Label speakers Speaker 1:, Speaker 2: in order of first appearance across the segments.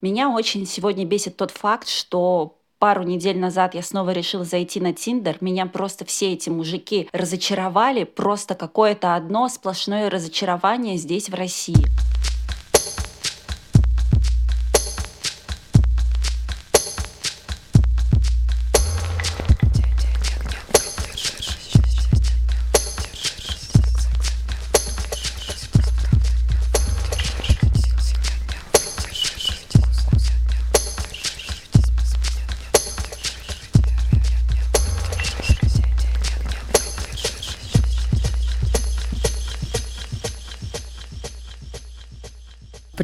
Speaker 1: Меня очень сегодня бесит тот факт, что пару недель назад я снова решила зайти на Тиндер. Меня просто все эти мужики разочаровали. Просто какое-то одно сплошное разочарование здесь, в России.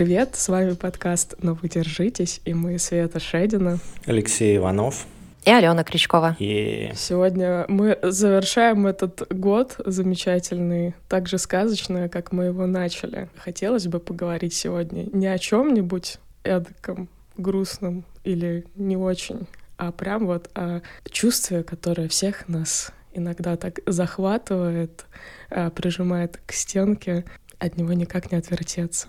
Speaker 2: Привет, с вами подкаст «Но вы держитесь», и мы Света Шедина.
Speaker 3: Алексей Иванов.
Speaker 4: И Алена Крючкова.
Speaker 3: И...
Speaker 2: Сегодня мы завершаем этот год замечательный, так же сказочно, как мы его начали. Хотелось бы поговорить сегодня не о чем-нибудь эдаком, грустном или не очень, а прям вот о чувстве, которое всех нас иногда так захватывает, а, прижимает к стенке, от него никак не отвертеться.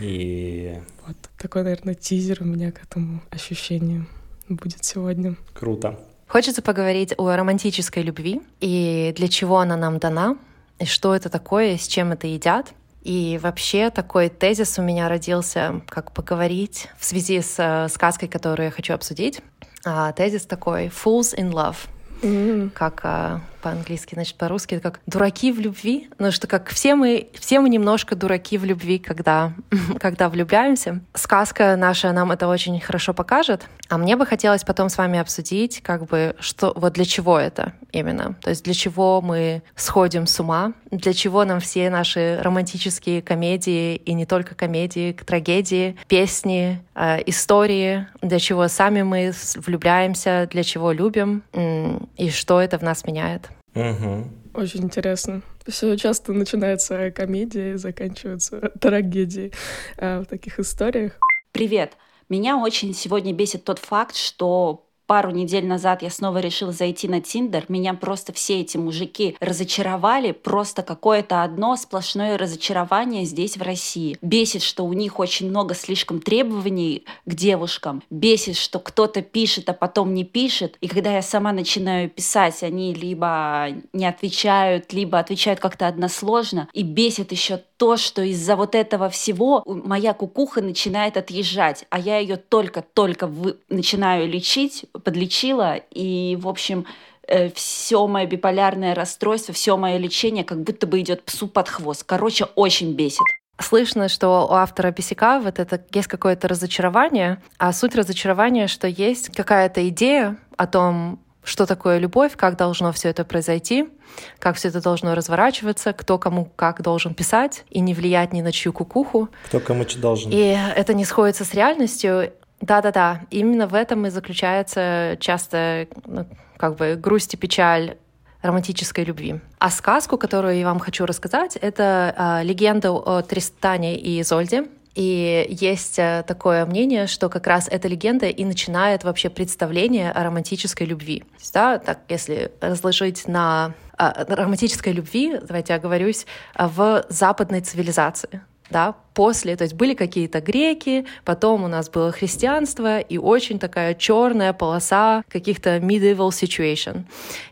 Speaker 3: И...
Speaker 2: Вот такой, наверное, тизер у меня к этому ощущению будет сегодня.
Speaker 3: Круто.
Speaker 4: Хочется поговорить о романтической любви и для чего она нам дана, и что это такое, с чем это едят. И вообще такой тезис у меня родился, как поговорить в связи с э, сказкой, которую я хочу обсудить. А, тезис такой «Fools in Love». Как а, по-английски, значит, по-русски, это как дураки в любви. Ну, что как все мы, все мы немножко дураки в любви, когда, когда влюбляемся. Сказка наша нам это очень хорошо покажет. А мне бы хотелось потом с вами обсудить, как бы, что, вот для чего это именно. То есть для чего мы сходим с ума, для чего нам все наши романтические комедии, и не только комедии, трагедии, песни, истории, для чего сами мы влюбляемся, для чего любим, и что это в нас меняет.
Speaker 3: Угу.
Speaker 2: Очень интересно. Все часто начинается комедия и заканчивается трагедией а, в таких историях.
Speaker 1: Привет! Меня очень сегодня бесит тот факт, что пару недель назад я снова решила зайти на Тиндер. Меня просто все эти мужики разочаровали. Просто какое-то одно сплошное разочарование здесь, в России. Бесит, что у них очень много слишком требований к девушкам. Бесит, что кто-то пишет, а потом не пишет. И когда я сама начинаю писать, они либо не отвечают, либо отвечают как-то односложно. И бесит еще то, что из-за вот этого всего моя кукуха начинает отъезжать, а я ее только-только вы... начинаю лечить, подлечила, и, в общем, э, все мое биполярное расстройство, все мое лечение как будто бы идет псу под хвост. Короче, очень бесит.
Speaker 4: Слышно, что у автора писяка вот это есть какое-то разочарование, а суть разочарования, что есть какая-то идея о том, что такое любовь, как должно все это произойти, как все это должно разворачиваться, кто кому как должен писать и не влиять ни на чью кукуху.
Speaker 3: Кто кому что должен.
Speaker 4: И это не сходится с реальностью. Да-да-да, именно в этом и заключается часто ну, как бы грусть и печаль романтической любви. А сказку, которую я вам хочу рассказать, это э, легенда о Тристане и Изольде. И есть э, такое мнение, что как раз эта легенда и начинает вообще представление о романтической любви. Да, так, если разложить на а, романтической любви, давайте оговорюсь, в западной цивилизации да, после, то есть были какие-то греки, потом у нас было христианство и очень такая черная полоса каких-то medieval situation.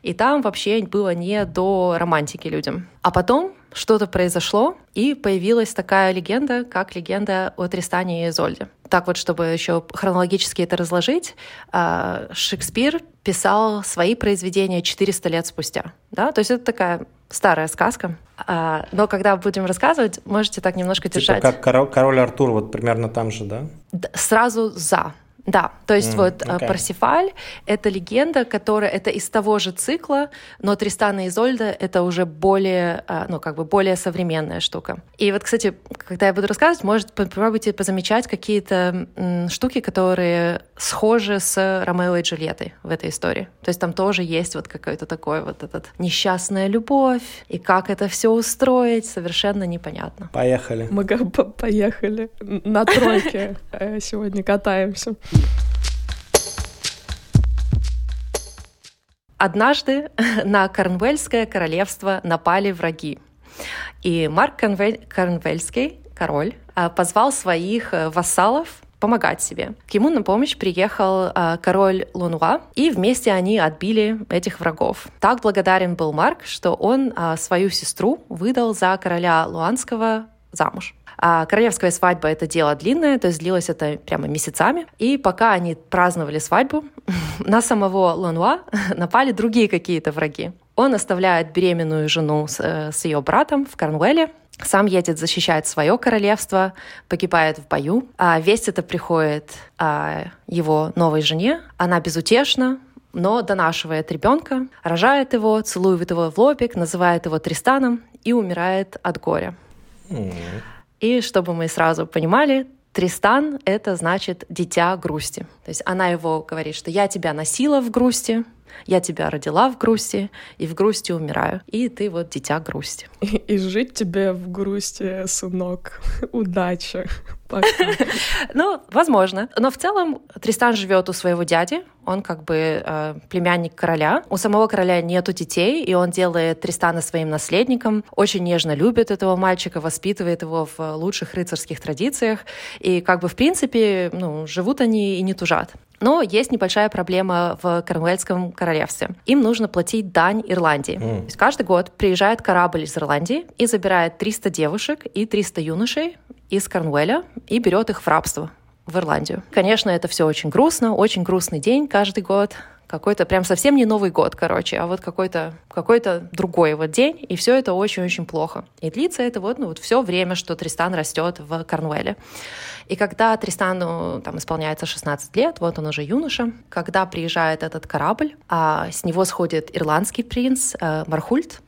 Speaker 4: И там вообще было не до романтики людям. А потом что-то произошло, и появилась такая легенда, как легенда о Тристане и Изольде. Так вот, чтобы еще хронологически это разложить, а, Шекспир писал свои произведения 400 лет спустя. Да? То есть это такая старая сказка. А, но когда будем рассказывать, можете так немножко
Speaker 3: типа
Speaker 4: держать.
Speaker 3: как король, король Артур, вот примерно там же, да?
Speaker 4: Сразу за. Да, то есть mm, вот okay. Э, Парсифаль — это легенда, которая это из того же цикла, но Тристана и Изольда — это уже более, э, ну, как бы более современная штука. И вот, кстати, когда я буду рассказывать, может, попробуйте позамечать какие-то штуки, которые схожи с Ромео и Джульеттой в этой истории. То есть там тоже есть вот какой-то такой вот этот несчастная любовь, и как это все устроить, совершенно непонятно.
Speaker 3: Поехали.
Speaker 2: Мы как бы поехали на тройке э, сегодня катаемся.
Speaker 4: Однажды на Корнвельское королевство напали враги. И Марк Корнвель... Корнвельский, король, а, позвал своих э, вассалов помогать себе. К ему на помощь приехал э, король Лунуа, и вместе они отбили этих врагов. Так благодарен был Марк, что он э, свою сестру выдал за короля Луанского замуж. А королевская свадьба — это дело длинное, то есть длилось это прямо месяцами. И пока они праздновали свадьбу, на самого Лануа напали другие какие-то враги. Он оставляет беременную жену с, э, с ее братом в Корнуэле, сам едет защищать свое королевство, погибает в бою. А весть это приходит а, его новой жене. Она безутешна, но донашивает ребенка, рожает его, целует его в лобик, называет его Тристаном и умирает от горя. Mm. И чтобы мы сразу понимали, Тристан — это значит «дитя грусти». То есть она его говорит, что «я тебя носила в грусти», я тебя родила в грусти, и в грусти умираю. И ты вот дитя грусти.
Speaker 2: И, и жить тебе в грусти, сынок. Удачи.
Speaker 4: Ну, возможно. Но в целом Тристан живет у своего дяди, он как бы э, племянник короля. У самого короля нету детей, и он делает Тристана своим наследником. Очень нежно любит этого мальчика, воспитывает его в лучших рыцарских традициях. И как бы в принципе, ну, живут они и не тужат. Но есть небольшая проблема в Корнуэльском королевстве. Им нужно платить дань Ирландии. Mm. То есть каждый год приезжает корабль из Ирландии и забирает 300 девушек и 300 юношей из Корнуэля и берет их в рабство в Ирландию. Конечно, это все очень грустно, очень грустный день каждый год. Какой-то прям совсем не Новый год, короче, а вот какой-то какой другой вот день, и все это очень-очень плохо. И длится это вот, ну, вот все время, что Тристан растет в Корнуэле. И когда Тристану там исполняется 16 лет, вот он уже юноша, когда приезжает этот корабль, а с него сходит ирландский принц э, Мархульт,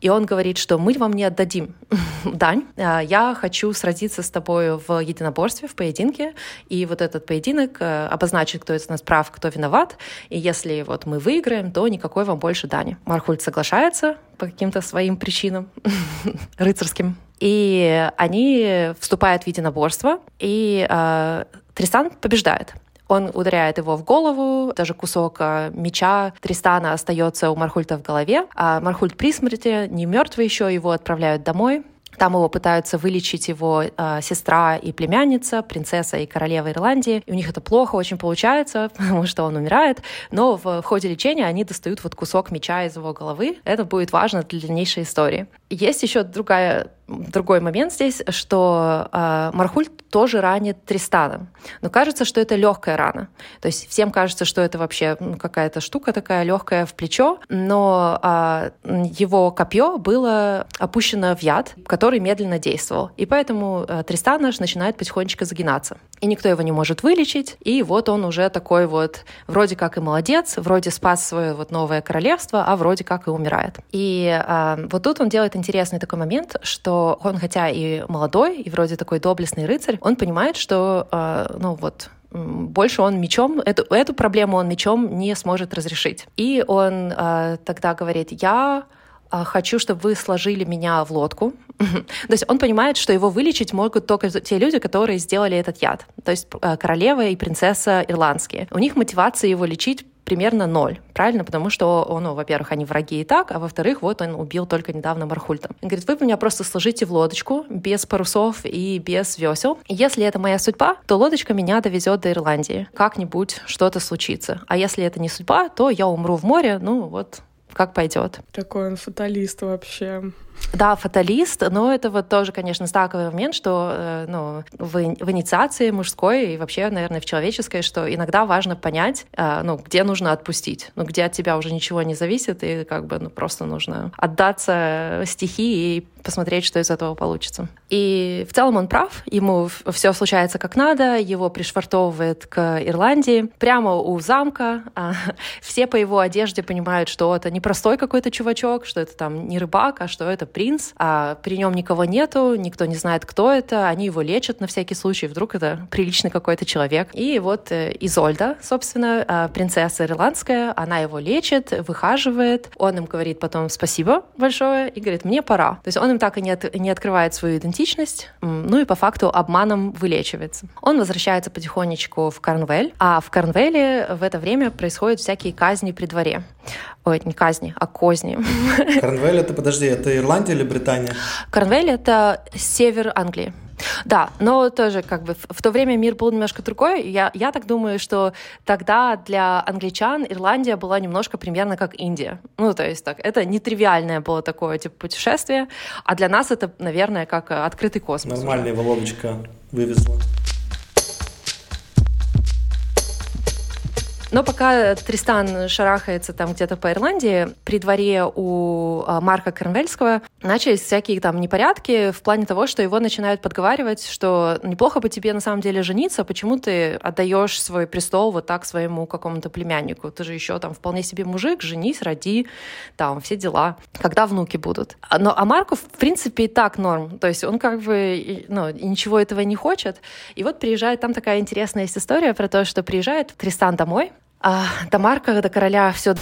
Speaker 4: и он говорит, что мы вам не отдадим дань, а, я хочу сразиться с тобой в единоборстве, в поединке, и вот этот поединок э, обозначит, кто из нас прав, кто виноват, и если вот мы выиграем, то никакой вам больше дани. Мархульт соглашается по каким-то своим причинам рыцарским, и они вступают в единоборство, и э, Тристан побеждает. Он ударяет его в голову, даже кусок э, меча Тристана остается у Мархульта в голове, а Мархульт при смерти, не мертвый еще, его отправляют домой, там его пытаются вылечить его э, сестра и племянница, принцесса и королева Ирландии. И у них это плохо очень получается, потому что он умирает. Но в, в ходе лечения они достают вот кусок меча из его головы. Это будет важно для дальнейшей истории. Есть еще другая другой момент здесь, что э, Мархульт тоже ранит Тристана. Но кажется, что это легкая рана. То есть всем кажется, что это вообще ну, какая-то штука такая легкая в плечо, но э, его копье было опущено в яд, который медленно действовал. И поэтому э, Тристан наш начинает потихонечку загинаться. И никто его не может вылечить. И вот он уже такой вот вроде как и молодец, вроде спас свое вот новое королевство, а вроде как и умирает. И э, вот тут он делает интересный такой момент, что он хотя и молодой, и вроде такой доблестный рыцарь, он понимает, что, э, ну вот, больше он мечом, эту, эту проблему он мечом не сможет разрешить. И он э, тогда говорит, я э, хочу, чтобы вы сложили меня в лодку. То есть он понимает, что его вылечить могут только те люди, которые сделали этот яд. То есть королева и принцесса ирландские. У них мотивация его лечить примерно ноль, правильно? Потому что, ну, во-первых, они враги и так, а во-вторых, вот он убил только недавно Мархульта. Он говорит, вы меня просто сложите в лодочку без парусов и без весел. Если это моя судьба, то лодочка меня довезет до Ирландии. Как-нибудь что-то случится. А если это не судьба, то я умру в море, ну вот как пойдет.
Speaker 2: Такой он фаталист вообще.
Speaker 4: Да, фаталист, но это вот тоже, конечно, стаковый момент, что э, ну, в, в инициации мужской и вообще, наверное, в человеческой, что иногда важно понять, э, ну, где нужно отпустить, ну, где от тебя уже ничего не зависит, и как бы ну, просто нужно отдаться стихии и посмотреть, что из этого получится. И в целом он прав, ему все случается как надо, его пришвартовывает к Ирландии, прямо у замка. А, все по его одежде понимают, что это не простой какой-то чувачок, что это там не рыбак, а что это принц. А при нем никого нету, никто не знает, кто это. Они его лечат на всякий случай, вдруг это приличный какой-то человек. И вот э, Изольда, собственно, а, принцесса ирландская, она его лечит, выхаживает. Он им говорит потом спасибо большое и говорит, мне пора. То есть он им так и не, от, не открывает свою идентичность, ну и по факту обманом вылечивается. Он возвращается потихонечку в Корнвель, а в Корнвеле в это время происходят всякие казни при дворе. Ой, не казни, а козни.
Speaker 3: Корнвель это, подожди, это Ирландия или Британия?
Speaker 4: Корнвель это север Англии. Да, но тоже как бы в то время мир был немножко другой. Я, я так думаю, что тогда для англичан Ирландия была немножко примерно как Индия. Ну, то есть так, это нетривиальное было такое типа путешествие, а для нас это, наверное, как открытый космос.
Speaker 3: Нормальная Володочка вывезла.
Speaker 4: Но пока Тристан шарахается там где-то по Ирландии, при дворе у а, Марка Корнвельского начались всякие там непорядки в плане того, что его начинают подговаривать, что неплохо бы тебе на самом деле жениться, почему ты отдаешь свой престол вот так своему какому-то племяннику? Ты же еще там вполне себе мужик, женись, роди, там все дела. Когда внуки будут? А, но, а Марку, в принципе, и так норм. То есть он как бы ну, ничего этого не хочет. И вот приезжает, там такая интересная есть история про то, что приезжает Тристан домой, а Тамарка до короля все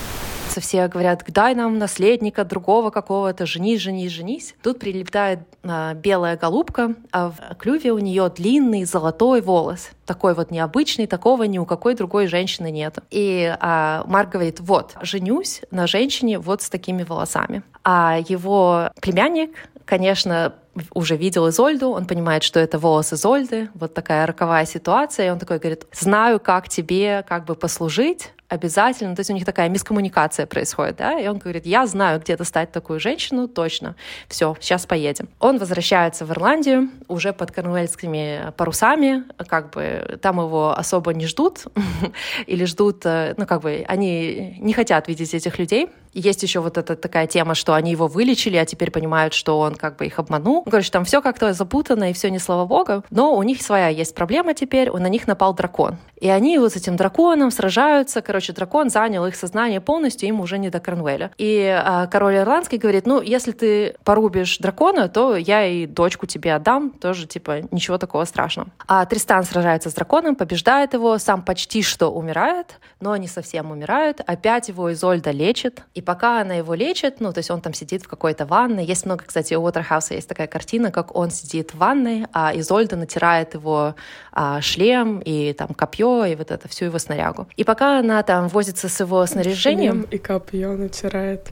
Speaker 4: все говорят, дай нам наследника другого какого-то, женись, женись, женись. Тут прилетает а, белая голубка, а в клюве у нее длинный золотой волос. Такой вот необычный, такого ни у какой другой женщины нет. И а, Марк говорит, вот, женюсь на женщине вот с такими волосами. А его племянник, конечно, уже видел Изольду, он понимает, что это волос Изольды, вот такая роковая ситуация, и он такой говорит, знаю, как тебе как бы послужить, обязательно, то есть у них такая мискоммуникация происходит, да, и он говорит, я знаю, где достать такую женщину, точно, все, сейчас поедем. Он возвращается в Ирландию уже под корнуэльскими парусами, как бы там его особо не ждут, или ждут, э, ну, как бы они не хотят видеть этих людей. Есть еще вот эта такая тема, что они его вылечили, а теперь понимают, что он как бы их обманул. Ну, короче, там все как-то запутано, и все не слава богу. Но у них своя есть проблема теперь, на них напал дракон. И они вот с этим драконом сражаются, короче, дракон занял их сознание полностью, им уже не до Кронвеля. И а, король Ирландский говорит, ну, если ты порубишь дракона, то я и дочку тебе отдам, тоже, типа, ничего такого страшного. А Тристан сражается с драконом, побеждает его, сам почти что умирает, но не совсем умирает. Опять его Изольда лечит, и пока она его лечит, ну, то есть он там сидит в какой-то ванной. Есть много, кстати, у Уотерхауса есть такая картина, как он сидит в ванной, а Изольда натирает его а, шлем и там копье, и вот это всю его снарягу. И пока она там возится с его снаряжением...
Speaker 2: Шлем и копье натирает.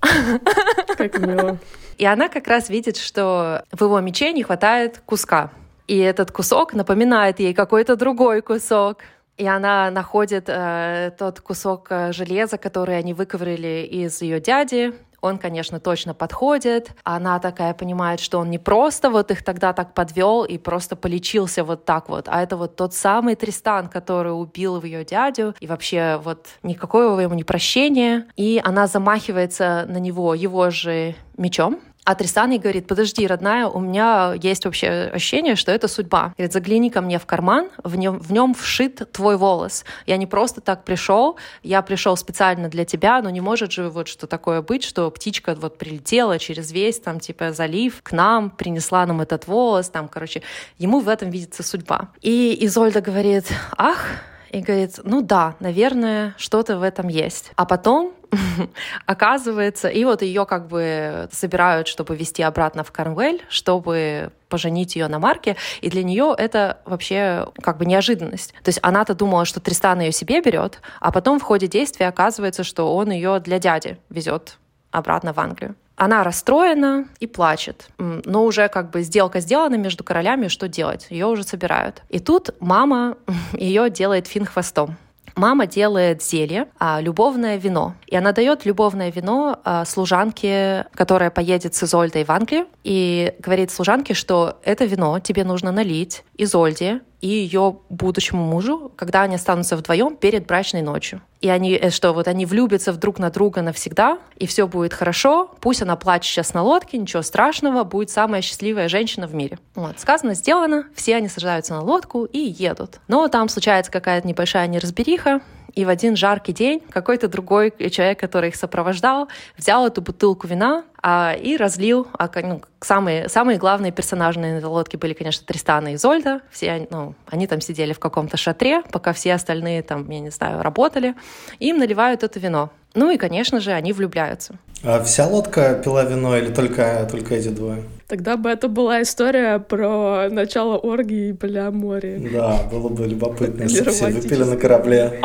Speaker 2: Как мило.
Speaker 4: И она как раз видит, что в его мече не хватает куска. И этот кусок напоминает ей какой-то другой кусок. И она находит э, тот кусок э, железа, который они выковырили из ее дяди, он, конечно, точно подходит. Она такая понимает, что он не просто вот их тогда так подвел и просто полечился вот так вот, а это вот тот самый Тристан, который убил ее дядю, и вообще вот никакого ему не прощения. И она замахивается на него его же мечом, а Тристан ей говорит, подожди, родная, у меня есть вообще ощущение, что это судьба. Говорит, загляни ко мне в карман, в нем, в нем вшит твой волос. Я не просто так пришел, я пришел специально для тебя, но не может же вот что такое быть, что птичка вот прилетела через весь там типа залив к нам, принесла нам этот волос, там, короче, ему в этом видится судьба. И Изольда говорит, ах, и говорит, ну да, наверное, что-то в этом есть. А потом оказывается, и вот ее как бы собирают, чтобы вести обратно в Корнвель, чтобы поженить ее на Марке, и для нее это вообще как бы неожиданность. То есть она-то думала, что Тристан ее себе берет, а потом в ходе действия оказывается, что он ее для дяди везет обратно в Англию. Она расстроена и плачет. Но уже как бы сделка сделана между королями, что делать? Ее уже собирают. И тут мама ее делает фин хвостом мама делает зелье, а, любовное вино. И она дает любовное вино а, служанке, которая поедет с Изольдой в Англию, и говорит служанке, что это вино тебе нужно налить Изольде и ее будущему мужу, когда они останутся вдвоем перед брачной ночью. И они, э, что вот они влюбятся друг на друга навсегда, и все будет хорошо. Пусть она плачет сейчас на лодке, ничего страшного, будет самая счастливая женщина в мире. Вот, сказано, сделано, все они сажаются на лодку и едут. Но там случается какая-то небольшая неразбериха, и в один жаркий день какой-то другой человек, который их сопровождал, взял эту бутылку вина а, и разлил. А, ну, самые, самые главные персонажи на этой лодке были, конечно, Тристана и Зольда. Все, ну, они там сидели в каком-то шатре, пока все остальные там, я не знаю, работали. Им наливают это вино. Ну и, конечно же, они влюбляются.
Speaker 3: А вся лодка пила вино или только, только эти двое?
Speaker 2: Тогда бы это была история про начало оргии и полиамории.
Speaker 3: Да, было бы любопытно, если все выпили на корабле.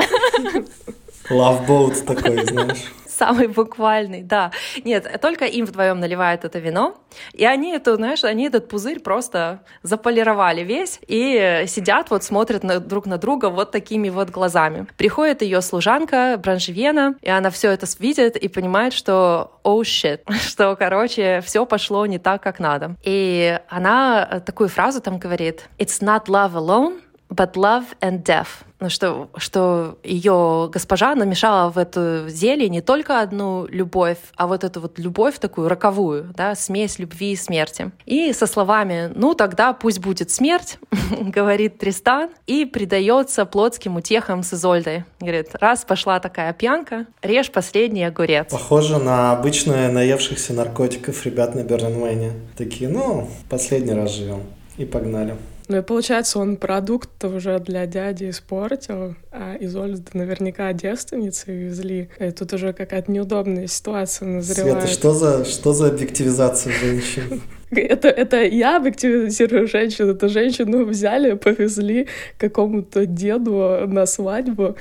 Speaker 3: Love boat такой, знаешь.
Speaker 4: Самый буквальный, да. Нет, только им вдвоем наливают это вино, и они эту, знаешь, они этот пузырь просто заполировали весь и сидят вот смотрят на, друг на друга вот такими вот глазами. Приходит ее служанка Бранжевена, и она все это видит и понимает, что oh shit, что, короче, все пошло не так, как надо. И она такую фразу там говорит, it's not love alone, but love and death. Ну, что, что ее госпожа намешала в эту зелье не только одну любовь, а вот эту вот любовь такую роковую, да, смесь любви и смерти. И со словами «ну тогда пусть будет смерть», говорит Тристан, и предается плотским утехам с Изольдой. Говорит, раз пошла такая пьянка, режь последний огурец.
Speaker 3: Похоже на обычные наевшихся наркотиков ребят на Бернмэне. Такие, ну, последний раз живем. И погнали.
Speaker 2: Ну и получается, он продукт уже для дяди испортил, а Изольда наверняка девственницы везли. И тут уже какая-то неудобная ситуация назревает.
Speaker 3: Света, что за, что за объективизация женщин?
Speaker 2: Это, это я объективизирую женщину. Это женщину взяли, повезли какому-то деду на свадьбу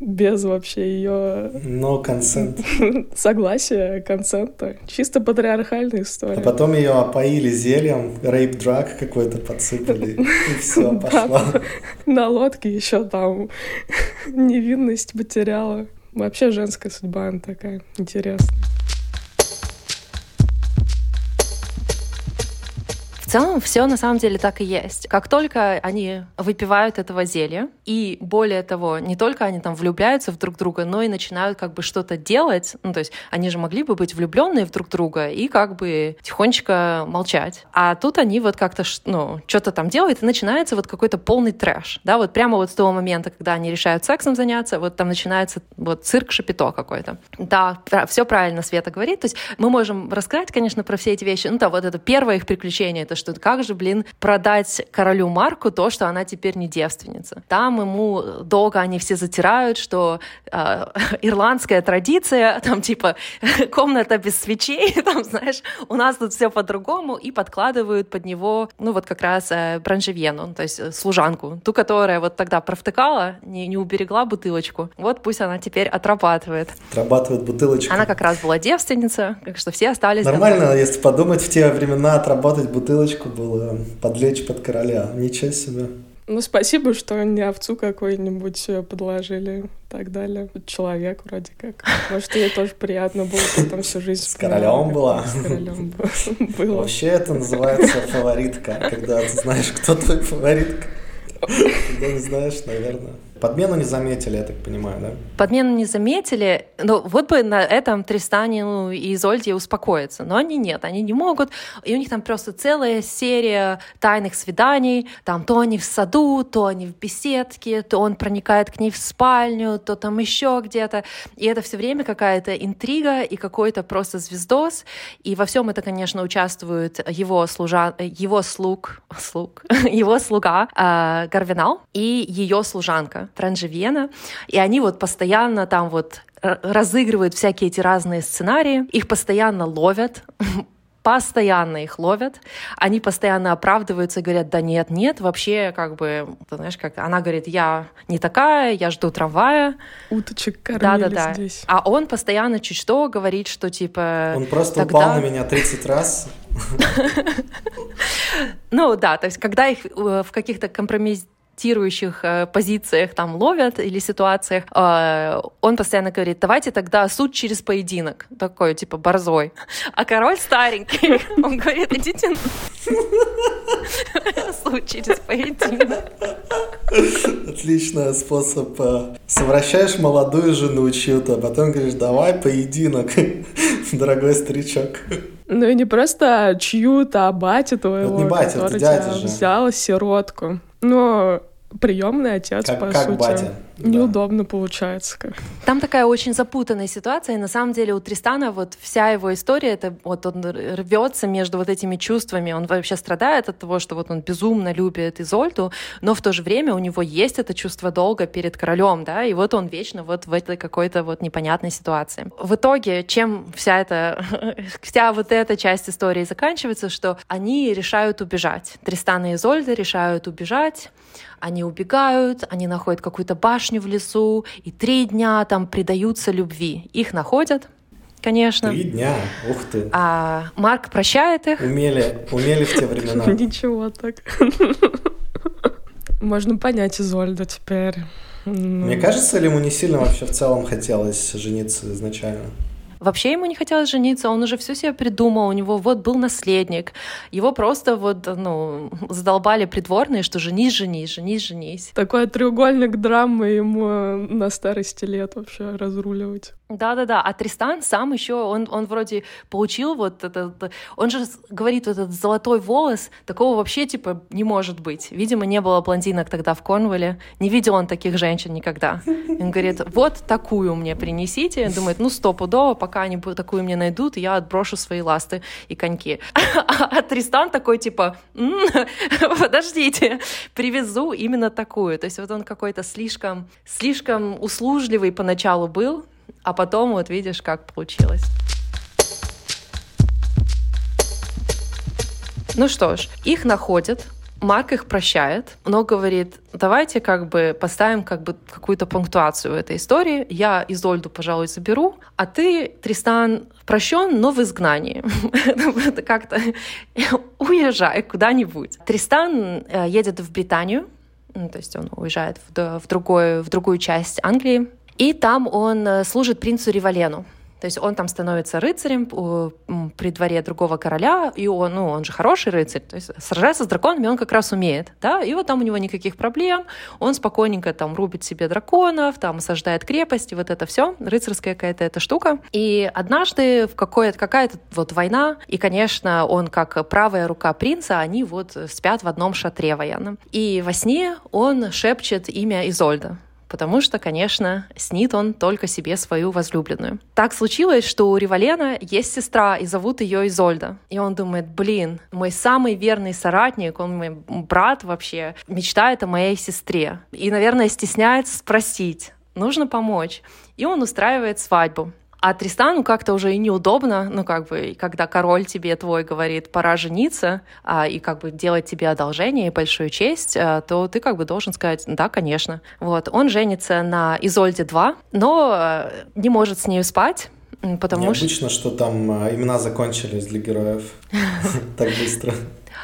Speaker 2: без вообще ее...
Speaker 3: No consent.
Speaker 2: Согласия, консента. Чисто патриархальная история. А
Speaker 3: потом ее опоили зельем, рейп драк какой-то подсыпали, и все, пошла.
Speaker 2: На лодке еще там невинность потеряла. Вообще женская судьба она такая интересная.
Speaker 4: Целом все на самом деле так и есть. Как только они выпивают этого зелья, и более того, не только они там влюбляются в друг друга, но и начинают как бы что-то делать, ну то есть они же могли бы быть влюбленные в друг друга и как бы тихонечко молчать. А тут они вот как-то, ну, что-то там делают, и начинается вот какой-то полный трэш, да, вот прямо вот с того момента, когда они решают сексом заняться, вот там начинается вот цирк шапито какой-то. Да, все правильно Света говорит, то есть мы можем рассказать, конечно, про все эти вещи, ну да, вот это первое их приключение, это что как же, блин, продать королю Марку то, что она теперь не девственница. Там ему долго они все затирают, что э, ирландская традиция, там типа комната без свечей, там, знаешь, у нас тут все по-другому, и подкладывают под него, ну вот как раз э, бранжевену, то есть служанку, ту, которая вот тогда провтыкала, не, не уберегла бутылочку. Вот пусть она теперь отрабатывает.
Speaker 3: Отрабатывает бутылочку.
Speaker 4: Она как раз была девственница, так что все остались
Speaker 3: Нормально, довольны. если подумать, в те времена отработать бутылочку девочку было подлечь под короля. Ничего себе.
Speaker 2: Ну, спасибо, что не овцу какой-нибудь э, подложили и так далее. Человек вроде как. Может, ей тоже приятно было потом всю жизнь.
Speaker 3: С королем была.
Speaker 2: С королем было.
Speaker 3: Вообще это называется фаворитка, когда ты знаешь, кто твой фаворитка. Когда не знаешь, наверное. Подмену не заметили, я так понимаю, да?
Speaker 4: Подмену не заметили. Ну, вот бы на этом Тристане ну, и Изольде успокоиться. Но они нет, они не могут. И у них там просто целая серия тайных свиданий. Там то они в саду, то они в беседке, то он проникает к ней в спальню, то там еще где-то. И это все время какая-то интрига и какой-то просто звездос. И во всем это, конечно, участвует его служа... его слуг, слуг, его слуга э, Гарвинал и ее служанка Франжевена, и они вот постоянно там вот разыгрывают всякие эти разные сценарии, их постоянно ловят, постоянно их ловят, они постоянно оправдываются, говорят, да нет, нет, вообще, как бы, ты знаешь, как она говорит, я не такая, я жду трамвая.
Speaker 2: Уточек кормили
Speaker 4: да, да, да.
Speaker 2: здесь.
Speaker 4: А он постоянно чуть что говорит, что типа...
Speaker 3: Он просто тогда... упал на меня 30 раз.
Speaker 4: Ну да, то есть когда их э, в каких-то компромисс конфликтирующих э, позициях там ловят или ситуациях, э, он постоянно говорит, давайте тогда суд через поединок, такой типа борзой. А король старенький, он говорит, идите суд через поединок.
Speaker 3: Отличный способ. Э, совращаешь молодую жену чью-то, а потом говоришь, давай поединок, дорогой старичок.
Speaker 2: Ну и не просто чью-то, а батю твоего,
Speaker 3: это не батя,
Speaker 2: который
Speaker 3: это дядя
Speaker 2: тебя
Speaker 3: же.
Speaker 2: взял сиротку. Но приемный отец,
Speaker 3: как,
Speaker 2: по
Speaker 3: как
Speaker 2: сути.
Speaker 3: Батя.
Speaker 2: Неудобно да. получается как.
Speaker 4: Там такая очень запутанная ситуация, и на самом деле у Тристана вот вся его история, это вот он рвется между вот этими чувствами, он вообще страдает от того, что вот он безумно любит Изольду, но в то же время у него есть это чувство долга перед королем, да, и вот он вечно вот в этой какой-то вот непонятной ситуации. В итоге, чем вся эта, вся вот эта часть истории заканчивается, что они решают убежать. Тристан и Изольда решают убежать, они убегают, они находят какую-то башню в лесу, и три дня там предаются любви. Их находят, конечно.
Speaker 3: Три дня, ух ты.
Speaker 4: А Марк прощает их.
Speaker 3: Умели, умели в те времена.
Speaker 2: Ничего так. Можно понять Изольду теперь.
Speaker 3: Мне кажется, ли ему не сильно вообще в целом хотелось жениться изначально?
Speaker 4: Вообще ему не хотелось жениться, он уже все себе придумал, у него вот был наследник. Его просто вот, ну, задолбали придворные, что женись, женись, женись, женись.
Speaker 2: Такой треугольник драмы ему на старости лет вообще разруливать.
Speaker 4: Да-да-да, а Тристан сам еще, он, он вроде получил вот этот, он же говорит, вот этот золотой волос, такого вообще типа не может быть. Видимо, не было блондинок тогда в Корнвелле, не видел он таких женщин никогда. Он говорит, вот такую мне принесите. Думает, ну стопудово, пока они такую мне найдут, я отброшу свои ласты и коньки. А Тристан такой типа, подождите, привезу именно такую. То есть вот он какой-то слишком, слишком услужливый поначалу был, а потом вот видишь, как получилось. Ну что ж, их находят, Марк их прощает, но говорит, давайте как бы поставим как бы какую-то пунктуацию в этой истории. Я Изольду, пожалуй, заберу, а ты, Тристан, прощен, но в изгнании. Как-то уезжай куда-нибудь. Тристан э, едет в Британию, ну, то есть он уезжает в, в, в другую часть Англии, и там он э, служит принцу Ривалену. То есть он там становится рыцарем при дворе другого короля, и он, ну, он же хороший рыцарь, то есть сражаться с драконами он как раз умеет, да, и вот там у него никаких проблем, он спокойненько там рубит себе драконов, там осаждает крепости, вот это все, рыцарская какая-то эта штука. И однажды в какое-то, какая-то вот война, и, конечно, он как правая рука принца, они вот спят в одном шатре военном. И во сне он шепчет имя Изольда потому что, конечно, снит он только себе свою возлюбленную. Так случилось, что у Ривалена есть сестра, и зовут ее Изольда. И он думает, блин, мой самый верный соратник, он мой брат вообще, мечтает о моей сестре. И, наверное, стесняется спросить, нужно помочь. И он устраивает свадьбу. А Тристану как-то уже и неудобно, ну, как бы, когда король тебе твой говорит, пора жениться, а, и как бы делать тебе одолжение и большую честь, а, то ты как бы должен сказать, да, конечно. Вот, он женится на Изольде 2, но а, не может с нею спать, потому
Speaker 3: Необычно, что... что там а, имена закончились для героев так быстро.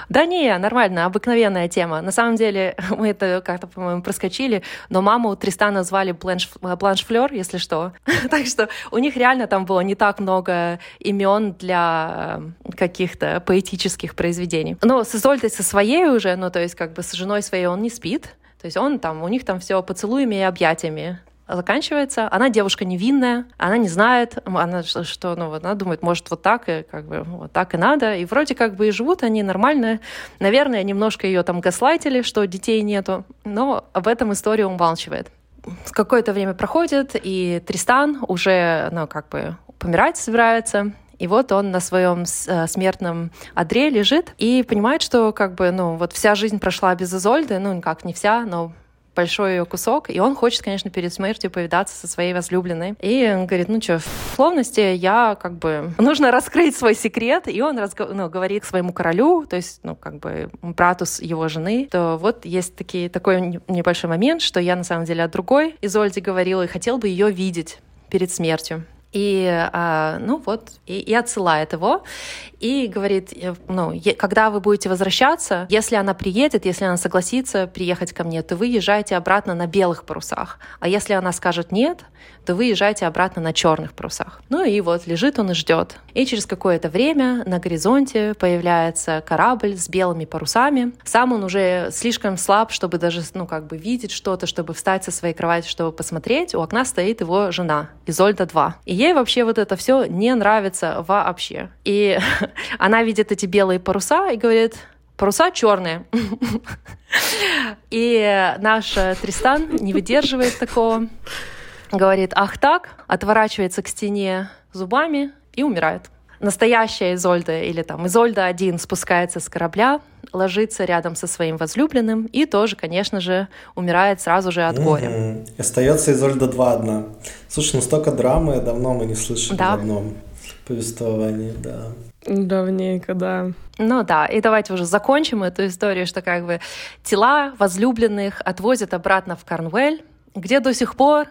Speaker 4: Да не, нормально, обыкновенная тема. На самом деле, мы это как-то, по-моему, проскочили, но маму Тристана звали Бланш, Бланш Флёр, если что. так что у них реально там было не так много имен для э, каких-то поэтических произведений. Но с Изольдой со своей уже, ну то есть как бы с женой своей он не спит, то есть он там, у них там все поцелуями и объятиями заканчивается. Она девушка невинная, она не знает, она что, ну, вот, она думает, может, вот так, и как бы вот так и надо. И вроде как бы и живут они нормально. Наверное, немножко ее там гаслайтили, что детей нету, но об этом история умалчивает. Какое-то время проходит, и Тристан уже, ну, как бы помирать собирается, и вот он на своем э, смертном одре лежит и понимает, что как бы, ну, вот вся жизнь прошла без Изольды, ну, как не вся, но большой ее кусок, и он хочет, конечно, перед смертью повидаться со своей возлюбленной. И он говорит, ну что, в словности я как бы... Нужно раскрыть свой секрет, и он разго... ну, говорит своему королю, то есть, ну, как бы брату его жены, то вот есть такие, такой небольшой момент, что я на самом деле от другой Изольде говорила и хотел бы ее видеть перед смертью. И, а, ну вот, и, и отсылает его, и говорит, э, ну, когда вы будете возвращаться, если она приедет, если она согласится приехать ко мне, то вы езжайте обратно на белых парусах. А если она скажет нет, то вы езжайте обратно на черных парусах. Ну и вот лежит он и ждет. И через какое-то время на горизонте появляется корабль с белыми парусами. Сам он уже слишком слаб, чтобы даже, ну, как бы видеть что-то, чтобы встать со своей кровати, чтобы посмотреть. У окна стоит его жена, Изольда 2. И ей вообще вот это все не нравится вообще. И она видит эти белые паруса и говорит, паруса черные. И наш Тристан не выдерживает такого говорит «ах так», отворачивается к стене зубами и умирает. Настоящая Изольда или там Изольда один спускается с корабля, ложится рядом со своим возлюбленным и тоже, конечно же, умирает сразу же от горя.
Speaker 3: Mm-hmm. Остается Изольда 2 одна. Слушай, ну столько драмы давно мы не слышали да. в одном повествовании, да.
Speaker 2: Давненько, да.
Speaker 4: Ну да, и давайте уже закончим эту историю, что как бы тела возлюбленных отвозят обратно в Корнуэль, где до сих пор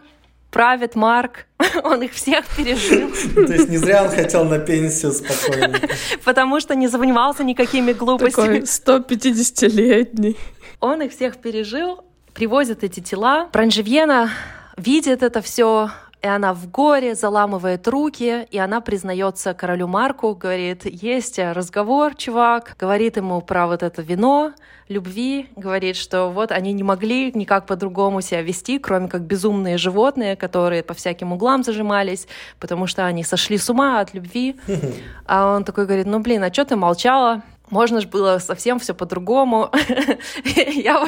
Speaker 4: правит Марк, он их всех пережил.
Speaker 3: То есть не зря он хотел на пенсию спокойно.
Speaker 4: Потому что не занимался никакими глупостями.
Speaker 2: Такой 150-летний.
Speaker 4: Он их всех пережил, привозят эти тела. Бранжевьена видит это все, и она в горе заламывает руки, и она признается королю Марку, говорит, есть разговор, чувак, говорит ему про вот это вино, любви, говорит, что вот они не могли никак по-другому себя вести, кроме как безумные животные, которые по всяким углам зажимались, потому что они сошли с ума от любви. А он такой говорит, ну блин, а что ты молчала? Можно же было совсем все по-другому. я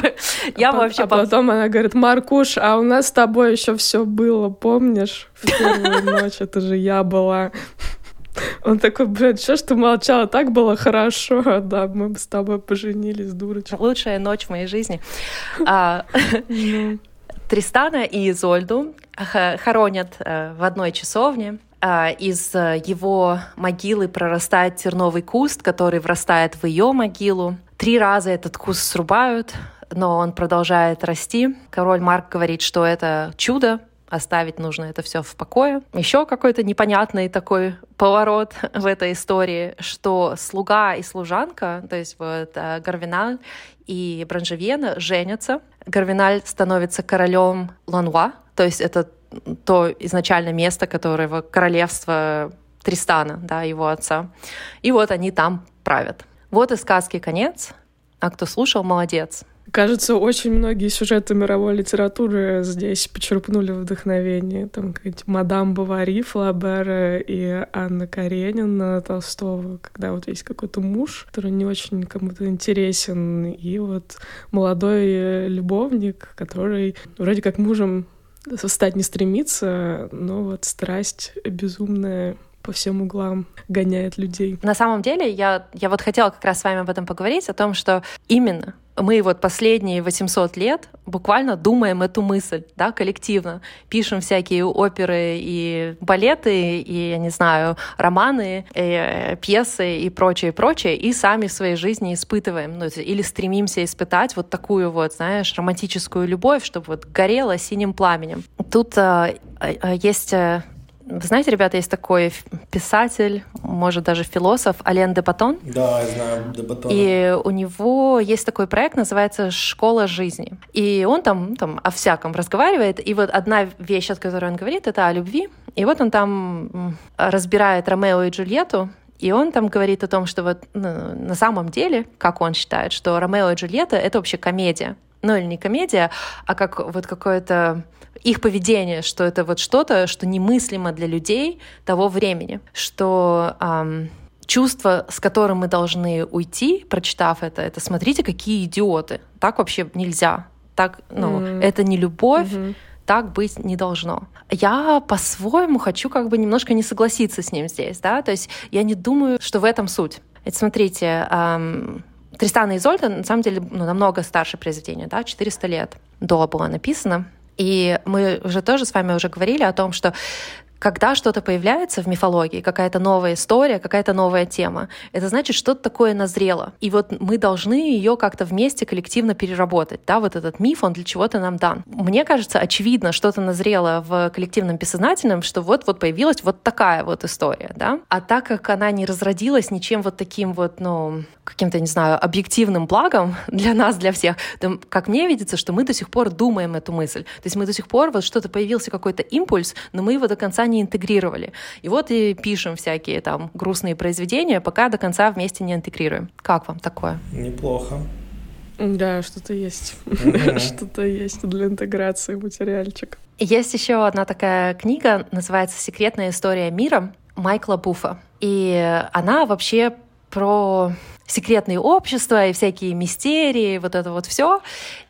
Speaker 2: я а вообще... А потом она говорит, Маркуш, а у нас с тобой еще все было, помнишь? В первую ночь это же я была. Он такой, блин, что ж ты молчала? Так было хорошо. Да, мы с тобой поженились, дурочка.
Speaker 4: Лучшая ночь в моей жизни. А, ну. Тристана и Изольду хоронят э, в одной часовне. А, из э, его могилы прорастает терновый куст, который врастает в ее могилу. Три раза этот куст срубают, но он продолжает расти. Король Марк говорит, что это чудо, оставить нужно это все в покое. Еще какой-то непонятный такой поворот в этой истории, что слуга и служанка, то есть вот э, Гарвиналь и Бранжевьена женятся. Гарвиналь становится королем Лануа, то есть это то изначально место, которое королевство Тристана, да, его отца. И вот они там правят. Вот и сказки конец. А кто слушал, молодец.
Speaker 2: Кажется, очень многие сюжеты мировой литературы здесь почерпнули вдохновение. Там какая-нибудь Мадам Бавари, Флабера и Анна Каренина Толстого, когда вот есть какой-то муж, который не очень кому-то интересен, и вот молодой любовник, который вроде как мужем стать не стремится, но вот страсть безумная по всем углам гоняет людей.
Speaker 4: На самом деле, я, я вот хотела как раз с вами об этом поговорить, о том, что именно мы вот последние 800 лет буквально думаем эту мысль, да, коллективно. Пишем всякие оперы и балеты, и, я не знаю, романы, и, э, пьесы и прочее, прочее, и сами в своей жизни испытываем, ну, или стремимся испытать вот такую вот, знаешь, романтическую любовь, чтобы вот горела синим пламенем. Тут э, э, есть э, вы знаете, ребята, есть такой писатель, может даже философ Ален де Батон.
Speaker 3: Да, я знаю де Батон.
Speaker 4: И у него есть такой проект, называется «Школа жизни». И он там, там о всяком разговаривает. И вот одна вещь, от которой он говорит, это о любви. И вот он там разбирает Ромео и Джульетту, и он там говорит о том, что вот ну, на самом деле, как он считает, что Ромео и Джульетта — это вообще комедия. Ну или не комедия, а как вот какое-то их поведение, что это вот что-то, что немыслимо для людей того времени, что эм, чувство, с которым мы должны уйти, прочитав это, это смотрите, какие идиоты, так вообще нельзя, так, ну, mm. это не любовь, mm-hmm. так быть не должно. Я по-своему хочу как бы немножко не согласиться с ним здесь, да, то есть я не думаю, что в этом суть. Это смотрите, эм, Тристана и Изольда на самом деле ну, намного старше произведения, да, 400 лет до было написано. И мы уже тоже с вами уже говорили о том, что когда что-то появляется в мифологии, какая-то новая история, какая-то новая тема, это значит, что-то такое назрело. И вот мы должны ее как-то вместе коллективно переработать. Да, вот этот миф, он для чего-то нам дан. Мне кажется, очевидно, что-то назрело в коллективном бессознательном, что вот-вот появилась вот такая вот история. Да? А так как она не разродилась ничем вот таким вот, ну, каким-то, не знаю, объективным благом для нас, для всех, то, как мне видится, что мы до сих пор думаем эту мысль. То есть мы до сих пор, вот что-то появился какой-то импульс, но мы его до конца не интегрировали. И вот и пишем всякие там грустные произведения, пока до конца вместе не интегрируем. Как вам такое?
Speaker 3: Неплохо.
Speaker 2: Да, что-то есть. что-то есть для интеграции материальчик.
Speaker 4: Есть еще одна такая книга, называется «Секретная история мира» Майкла Буфа. И она вообще про секретные общества и всякие мистерии, вот это вот все.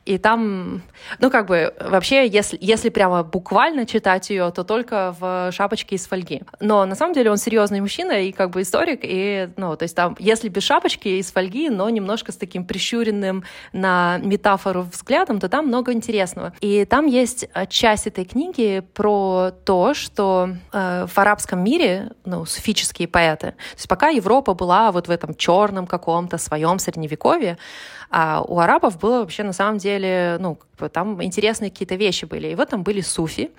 Speaker 4: И там, ну, как бы, вообще, если, если прямо буквально читать ее, то только в шапочке из фольги. Но на самом деле он серьезный мужчина и как бы историк, и, ну, то есть там, если без шапочки из фольги, но немножко с таким прищуренным на метафору взглядом, то там много интересного. И там есть часть этой книги про то, что э, в арабском мире, ну, суфические поэты, то есть пока Европа была вот в этом черном каком-то своем средневековье, а у арабов было вообще на самом деле ну, там интересные какие-то вещи были. И вот там были суфи.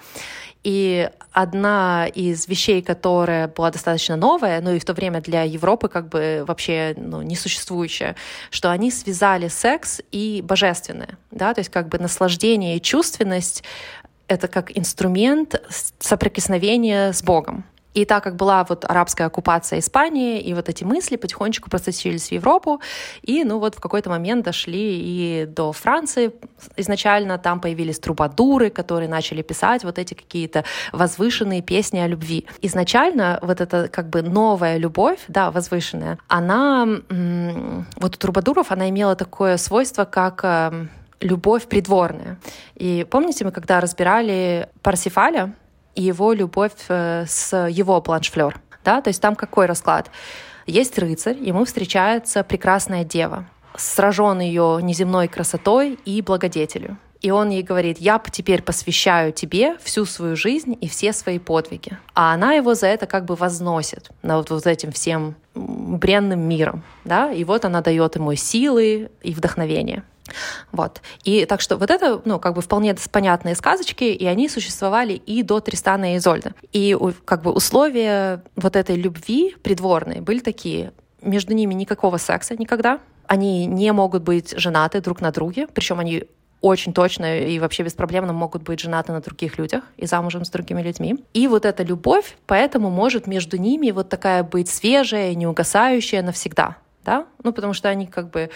Speaker 4: И одна из вещей, которая была достаточно новая, ну и в то время для Европы как бы вообще ну, несуществующая, что они связали секс и божественное, да, то есть как бы наслаждение и чувственность это как инструмент соприкосновения с Богом. И так как была вот арабская оккупация Испании, и вот эти мысли потихонечку просочились в Европу, и ну вот в какой-то момент дошли и до Франции. Изначально там появились трубадуры, которые начали писать вот эти какие-то возвышенные песни о любви. Изначально вот эта как бы новая любовь, да, возвышенная, она вот у трубадуров она имела такое свойство, как эм, любовь придворная. И помните, мы когда разбирали Парсифаля и его любовь э, с его бланшфлер, да, то есть там какой расклад? Есть рыцарь, ему встречается прекрасная дева, сражен ее неземной красотой и благодетелю. И он ей говорит, я теперь посвящаю тебе всю свою жизнь и все свои подвиги. А она его за это как бы возносит над вот этим всем бренным миром. Да? И вот она дает ему силы и вдохновение. Вот. И так что вот это, ну, как бы вполне понятные сказочки, и они существовали и до Тристана и Изольда. И как бы условия вот этой любви придворной были такие. Между ними никакого секса никогда. Они не могут быть женаты друг на друге, причем они очень точно и вообще беспроблемно могут быть женаты на других людях и замужем с другими людьми. И вот эта любовь, поэтому может между ними вот такая быть свежая, неугасающая навсегда. Да? Ну, потому что они как бы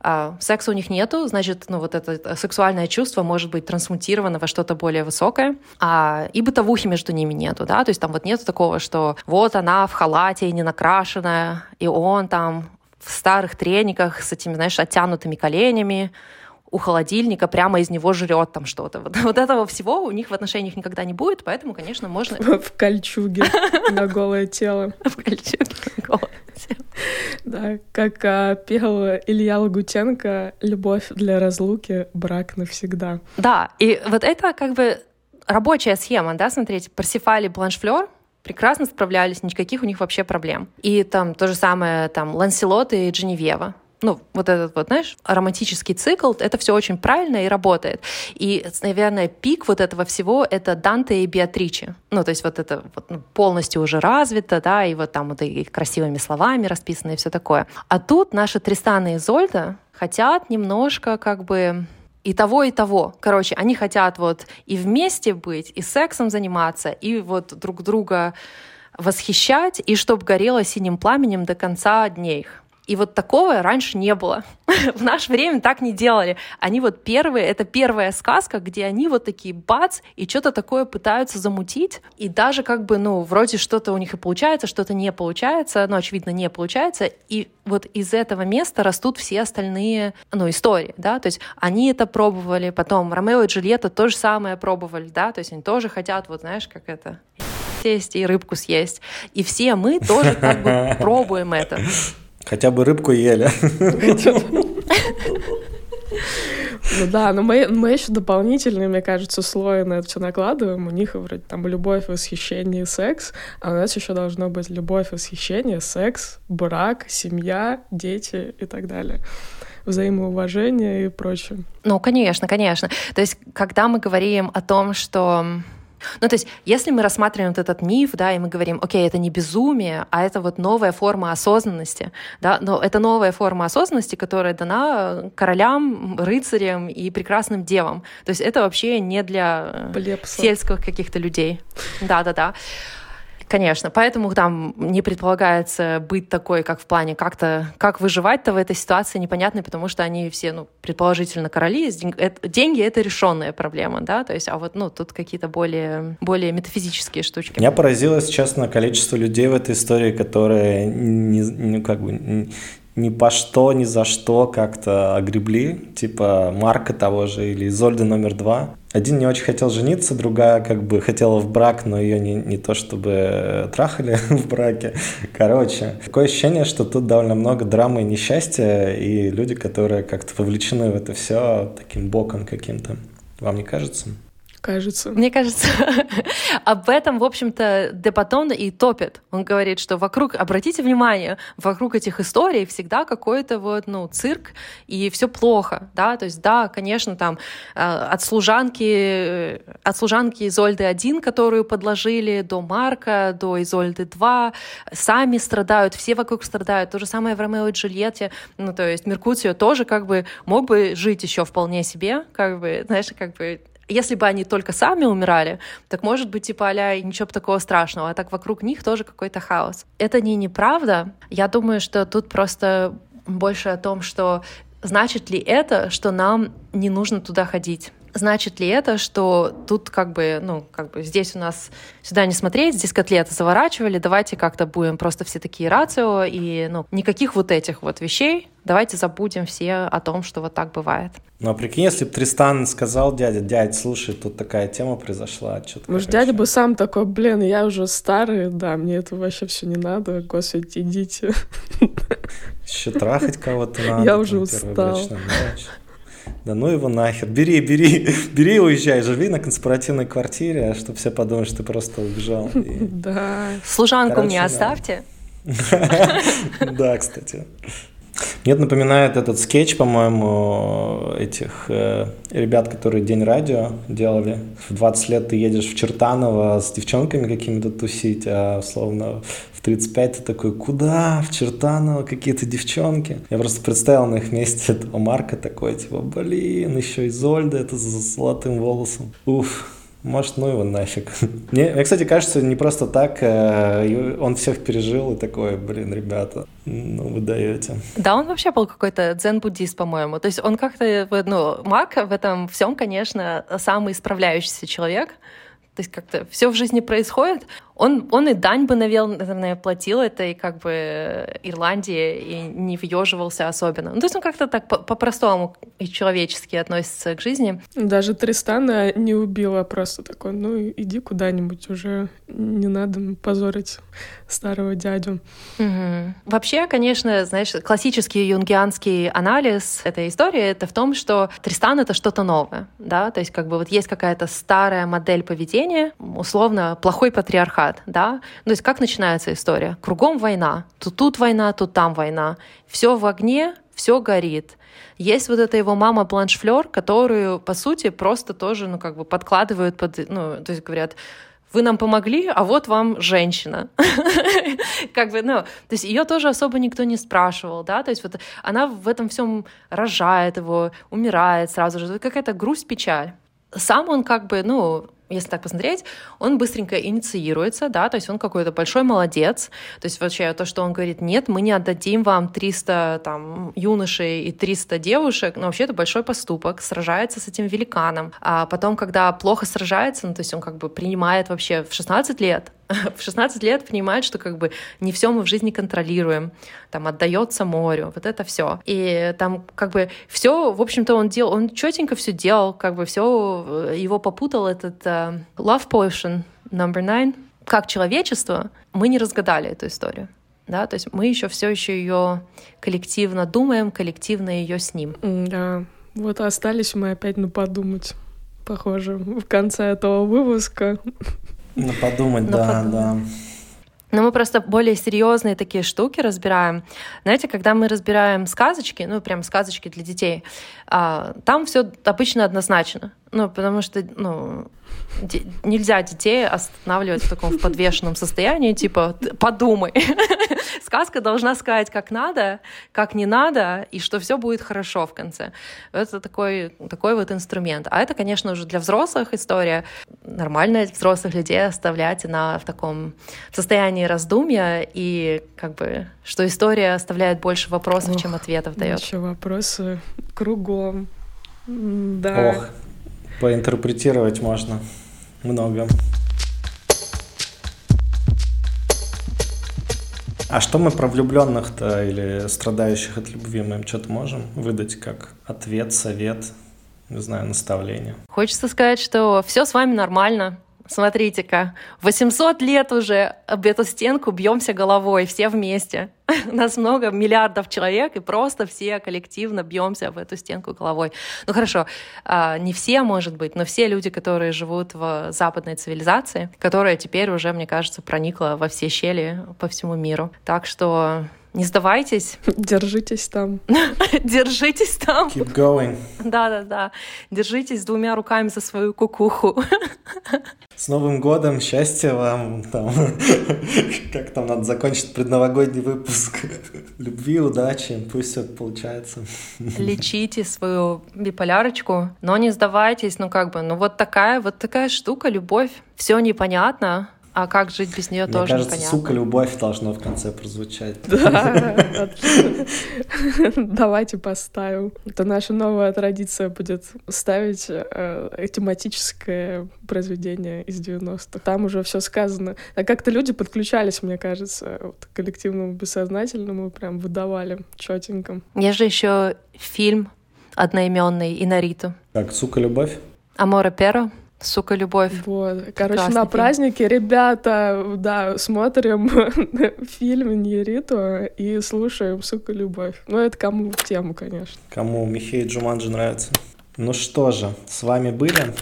Speaker 4: а, секса у них нету, значит, ну вот это сексуальное чувство может быть трансмутировано во что-то более высокое, а, и бытовухи между ними нету, да, то есть там вот нету такого, что вот она в халате не накрашенная, и он там в старых трениках с этими, знаешь, оттянутыми коленями, у холодильника прямо из него жрет там что-то. Вот, вот этого всего у них в отношениях никогда не будет, поэтому, конечно, можно...
Speaker 2: В кольчуге на голое тело.
Speaker 4: В кольчуге на голое
Speaker 2: да, как а, пел Илья Лагутенко «Любовь для разлуки, брак навсегда».
Speaker 4: Да, и вот это как бы рабочая схема, да, смотрите, Парсифаль Бланшфлер прекрасно справлялись, никаких у них вообще проблем. И там то же самое, там, Ланселот и Дженевьева ну, вот этот вот, знаешь, романтический цикл, это все очень правильно и работает. И, наверное, пик вот этого всего — это Данте и Беатриче. Ну, то есть вот это вот ну, полностью уже развито, да, и вот там вот и красивыми словами расписано и все такое. А тут наши Тристана и Зольда хотят немножко как бы и того, и того. Короче, они хотят вот и вместе быть, и сексом заниматься, и вот друг друга восхищать, и чтобы горело синим пламенем до конца дней их. И вот такого раньше не было. В наше время так не делали. Они вот первые, это первая сказка, где они вот такие бац, и что-то такое пытаются замутить. И даже как бы, ну, вроде что-то у них и получается, что-то не получается, но, очевидно, не получается. И вот из этого места растут все остальные, ну, истории, да, то есть они это пробовали, потом Ромео и Джульетта то же самое пробовали, да, то есть они тоже хотят, вот знаешь, как это, сесть и рыбку съесть. И все мы тоже как бы пробуем это.
Speaker 3: Хотя бы рыбку ели.
Speaker 2: Ну да, но мы, мы еще дополнительные, мне кажется, слои на это все накладываем. У них вроде там любовь, восхищение, секс, а у нас еще должно быть любовь, восхищение, секс, брак, семья, дети и так далее взаимоуважение и прочее.
Speaker 4: Ну, конечно, конечно. То есть, когда мы говорим о том, что ну, то есть, если мы рассматриваем вот этот миф, да, и мы говорим, окей, это не безумие, а это вот новая форма осознанности, да, но это новая форма осознанности, которая дана королям, рыцарям и прекрасным девам. То есть это вообще не для
Speaker 2: Плепса.
Speaker 4: сельских каких-то людей. Да-да-да. Конечно, поэтому там не предполагается быть такой, как в плане как-то, как выживать-то в этой ситуации непонятно, потому что они все, ну, предположительно короли, деньги — это решенная проблема, да, то есть, а вот, ну, тут какие-то более, более метафизические штучки.
Speaker 3: Меня поразило, честно, количество людей в этой истории, которые не, не как бы ни по что, ни за что как-то огребли, типа Марка того же или Изольды номер два. Один не очень хотел жениться, другая как бы хотела в брак, но ее не, не то чтобы трахали в браке. Короче, такое ощущение, что тут довольно много драмы и несчастья, и люди, которые как-то вовлечены в это все таким боком каким-то. Вам не кажется?
Speaker 2: Кажется.
Speaker 4: Мне кажется, об этом, в общем-то, Депатон и топит. Он говорит, что вокруг, обратите внимание, вокруг этих историй всегда какой-то вот, ну, цирк, и все плохо, да, то есть, да, конечно, там э, от служанки, от служанки Изольды 1, которую подложили, до Марка, до Изольды 2, сами страдают, все вокруг страдают. То же самое в Ромео и Джульетте, ну, то есть Меркуцио тоже как бы мог бы жить еще вполне себе, как бы, знаешь, как бы если бы они только сами умирали, так может быть, типа, а ничего такого страшного, а так вокруг них тоже какой-то хаос. Это не неправда. Я думаю, что тут просто больше о том, что значит ли это, что нам не нужно туда ходить. Значит ли это, что тут как бы, ну, как бы здесь у нас сюда не смотреть, здесь котлеты заворачивали, давайте как-то будем просто все такие рацио, и, ну, никаких вот этих вот вещей, давайте забудем все о том, что вот так бывает.
Speaker 3: Ну, а прикинь, если бы Тристан сказал дяде, дядь, слушай, тут такая тема произошла, что-то
Speaker 2: Может, дядя бы сам такой, блин, я уже старый, да, мне это вообще все не надо, господи, идите.
Speaker 3: Еще трахать кого-то надо.
Speaker 2: Я уже устал.
Speaker 3: Да ну его нахер, бери, бери, бери и уезжай, живи на конспиративной квартире, чтобы все подумали, что ты просто убежал.
Speaker 4: Да. Служанку мне оставьте.
Speaker 3: Да, кстати. Мне это напоминает этот скетч, по-моему, этих э, ребят, которые День радио делали. В 20 лет ты едешь в Чертаново с девчонками какими-то тусить, а условно в 35 ты такой, куда? В Чертаново какие-то девчонки. Я просто представил на их месте этого Марка такой, типа, блин, еще и Зольда, это с золотым волосом. Уф. Может, ну его нафиг. Мне, мне, кстати, кажется, не просто так. Э, он всех пережил и такой, блин, ребята, ну вы даете.
Speaker 4: Да, он вообще был какой-то дзен-буддист, по-моему. То есть он как-то, ну, Марк в этом всем, конечно, самый справляющийся человек. То есть как-то все в жизни происходит. Он, он и дань бы, наверное, платил это и как бы Ирландии и не въеживался особенно. Ну, то есть он как-то так по-простому и человечески относится к жизни.
Speaker 2: Даже Тристана не убила, просто такой, ну иди куда-нибудь уже, не надо позорить старого дядю.
Speaker 4: Угу. Вообще, конечно, знаешь, классический юнгианский анализ этой истории — это в том, что Тристан — это что-то новое, да, то есть как бы вот есть какая-то старая модель поведения, условно, плохой патриархат, говорят, да? То есть как начинается история? Кругом война. Тут тут война, тут там война. Все в огне, все горит. Есть вот эта его мама Бланшфлер, которую, по сути, просто тоже, ну, как бы подкладывают под, ну, то есть говорят, вы нам помогли, а вот вам женщина. как бы, ну, то есть ее тоже особо никто не спрашивал, да, то есть вот она в этом всем рожает его, умирает сразу же, какая-то грусть, печаль. Сам он как бы, ну, если так посмотреть, он быстренько инициируется, да, то есть он какой-то большой молодец, то есть вообще то, что он говорит, нет, мы не отдадим вам 300 там юношей и 300 девушек, но вообще это большой поступок, сражается с этим великаном, а потом, когда плохо сражается, ну, то есть он как бы принимает вообще в 16 лет, в 16 лет понимает, что как бы не все мы в жизни контролируем, там отдается морю, вот это все. И там как бы все, в общем-то, он делал, он четенько все делал, как бы все его попутал этот uh, Love Potion number nine. Как человечество мы не разгадали эту историю. Да, то есть мы еще все еще ее коллективно думаем, коллективно ее с ним.
Speaker 2: Да, вот остались мы опять на подумать, похоже, в конце этого выпуска.
Speaker 3: На подумать, да, подумать. да.
Speaker 4: Но мы просто более серьезные такие штуки разбираем. Знаете, когда мы разбираем сказочки, ну, прям сказочки для детей, а, там все обычно однозначно. Ну, потому что, ну, нельзя детей останавливать в таком в подвешенном состоянии, типа, подумай. Сказка должна сказать, как надо, как не надо, и что все будет хорошо в конце. Это такой, такой вот инструмент. А это, конечно, уже для взрослых история. Нормально взрослых людей оставлять на, в таком состоянии раздумья, и как бы, что история оставляет больше вопросов, Ох, чем ответов дает.
Speaker 2: Еще вопросы кругом. Да.
Speaker 3: Ох, поинтерпретировать можно много. А что мы про влюбленных-то или страдающих от любви мы им что-то можем выдать как ответ, совет, не знаю, наставление?
Speaker 4: Хочется сказать, что все с вами нормально, Смотрите-ка, 800 лет уже об эту стенку бьемся головой, все вместе. Нас много, миллиардов человек, и просто все коллективно бьемся в эту стенку головой. Ну хорошо, а, не все, может быть, но все люди, которые живут в западной цивилизации, которая теперь уже, мне кажется, проникла во все щели по всему миру. Так что не сдавайтесь.
Speaker 2: Держитесь там.
Speaker 4: Держитесь там.
Speaker 3: Keep going.
Speaker 4: Да-да-да. Держитесь двумя руками за свою кукуху.
Speaker 3: С Новым годом, счастья вам, там, как там надо закончить предновогодний выпуск. Любви, удачи, пусть все получается.
Speaker 4: Лечите свою биполярочку, но не сдавайтесь, ну как бы, ну вот такая, вот такая штука, любовь. Все непонятно, а как жить без нее
Speaker 3: Мне
Speaker 4: тоже
Speaker 3: кажется,
Speaker 4: непонятно.
Speaker 3: сука, любовь должно в конце прозвучать.
Speaker 2: Да, давайте поставим. Это наша новая традиция будет ставить э, тематическое произведение из 90-х. Там уже все сказано. А как-то люди подключались, мне кажется, вот, к коллективному бессознательному, прям выдавали четенько.
Speaker 4: Есть же еще фильм одноименный Инариту.
Speaker 3: Как, сука, любовь?
Speaker 4: Амора Перо. Сука, любовь.
Speaker 2: Вот. Короче,
Speaker 4: Прекрасный
Speaker 2: на
Speaker 4: фильм.
Speaker 2: празднике, ребята, да, смотрим фильм Ньериту и слушаем «Сука, любовь». Ну, это кому в тему, конечно.
Speaker 3: Кому Михей Джуманджи нравится? Ну что же, с вами были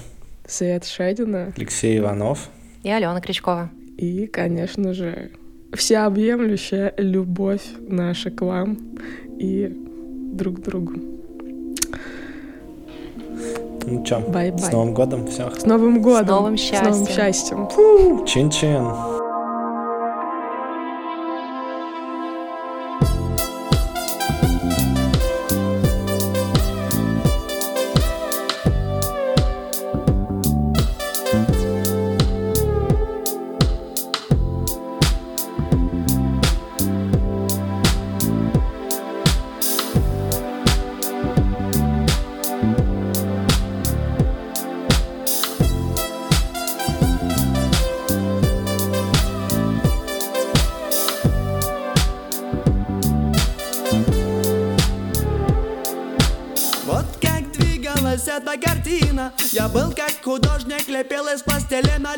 Speaker 2: Свет Шедина
Speaker 3: Алексей Иванов.
Speaker 4: И Алена Крючкова.
Speaker 2: и, конечно же, всеобъемлющая любовь наша к вам и друг к другу.
Speaker 3: Ну чё,
Speaker 2: Bye-bye.
Speaker 3: с Новым годом, всех.
Speaker 2: С Новым годом!
Speaker 4: новым
Speaker 2: С новым
Speaker 4: счастьем.
Speaker 2: счастьем!
Speaker 3: Чин-чин.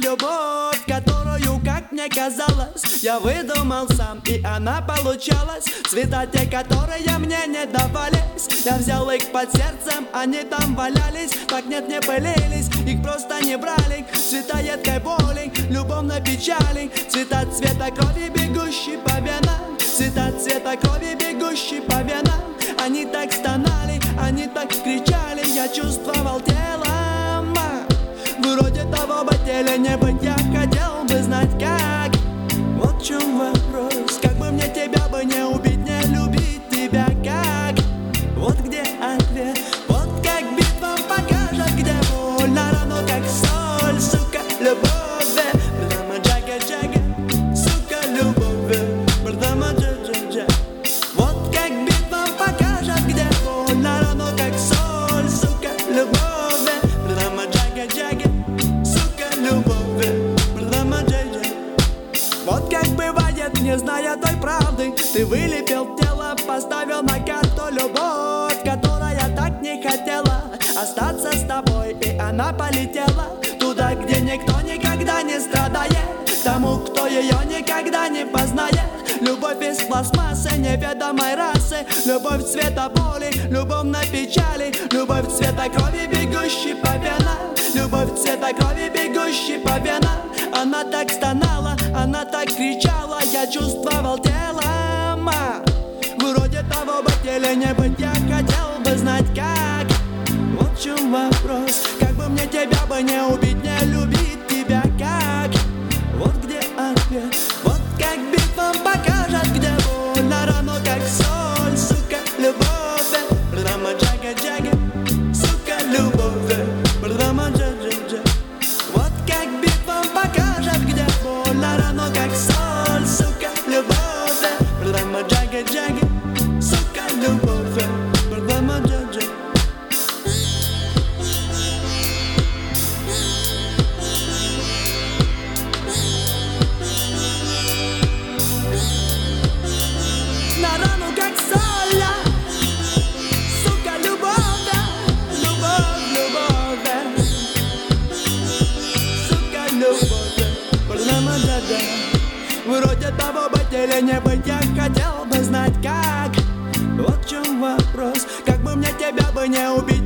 Speaker 5: Любовь, которую, как мне казалось Я выдумал сам, и она получалась. Цвета те, которые мне не давались Я взял их под сердцем, они там валялись. Так нет, не пылились, их просто не брали. Цвета едкой боли, любовной печали. Цвета цвета крови, бегущей по венам. Цвета цвета крови, бегущей по венам. Они так стонали, они так кричали. Я чувствовал телом Вроде того бы теле не быть Я хотел бы знать как. Вот в чем вопрос. Как бы мне тебя бы не убить вот как бывает, не зная той правды. Ты вылепил тело, поставил на карту любовь Которая так не хотела остаться с тобой. И она полетела туда, где никто никогда не страдает. Тому, кто ее никогда не познает. Любовь из пластмассы неведомой расы. Любовь цвета боли, любовной печали. Любовь цвета крови, бегущей по венам. Любовь цвета крови, бегущей по венам. Она так стонала, она так кричала Я чувствовал телом Вроде того бы теле не быть Я хотел бы знать как. В чем вопрос Как бы мне тебя бы не убить Не любить тебя как. Вот где ответ Вроде того быть или не быть. Я хотел бы знать как. Вот в чем вопрос. Как бы мне тебя бы не убить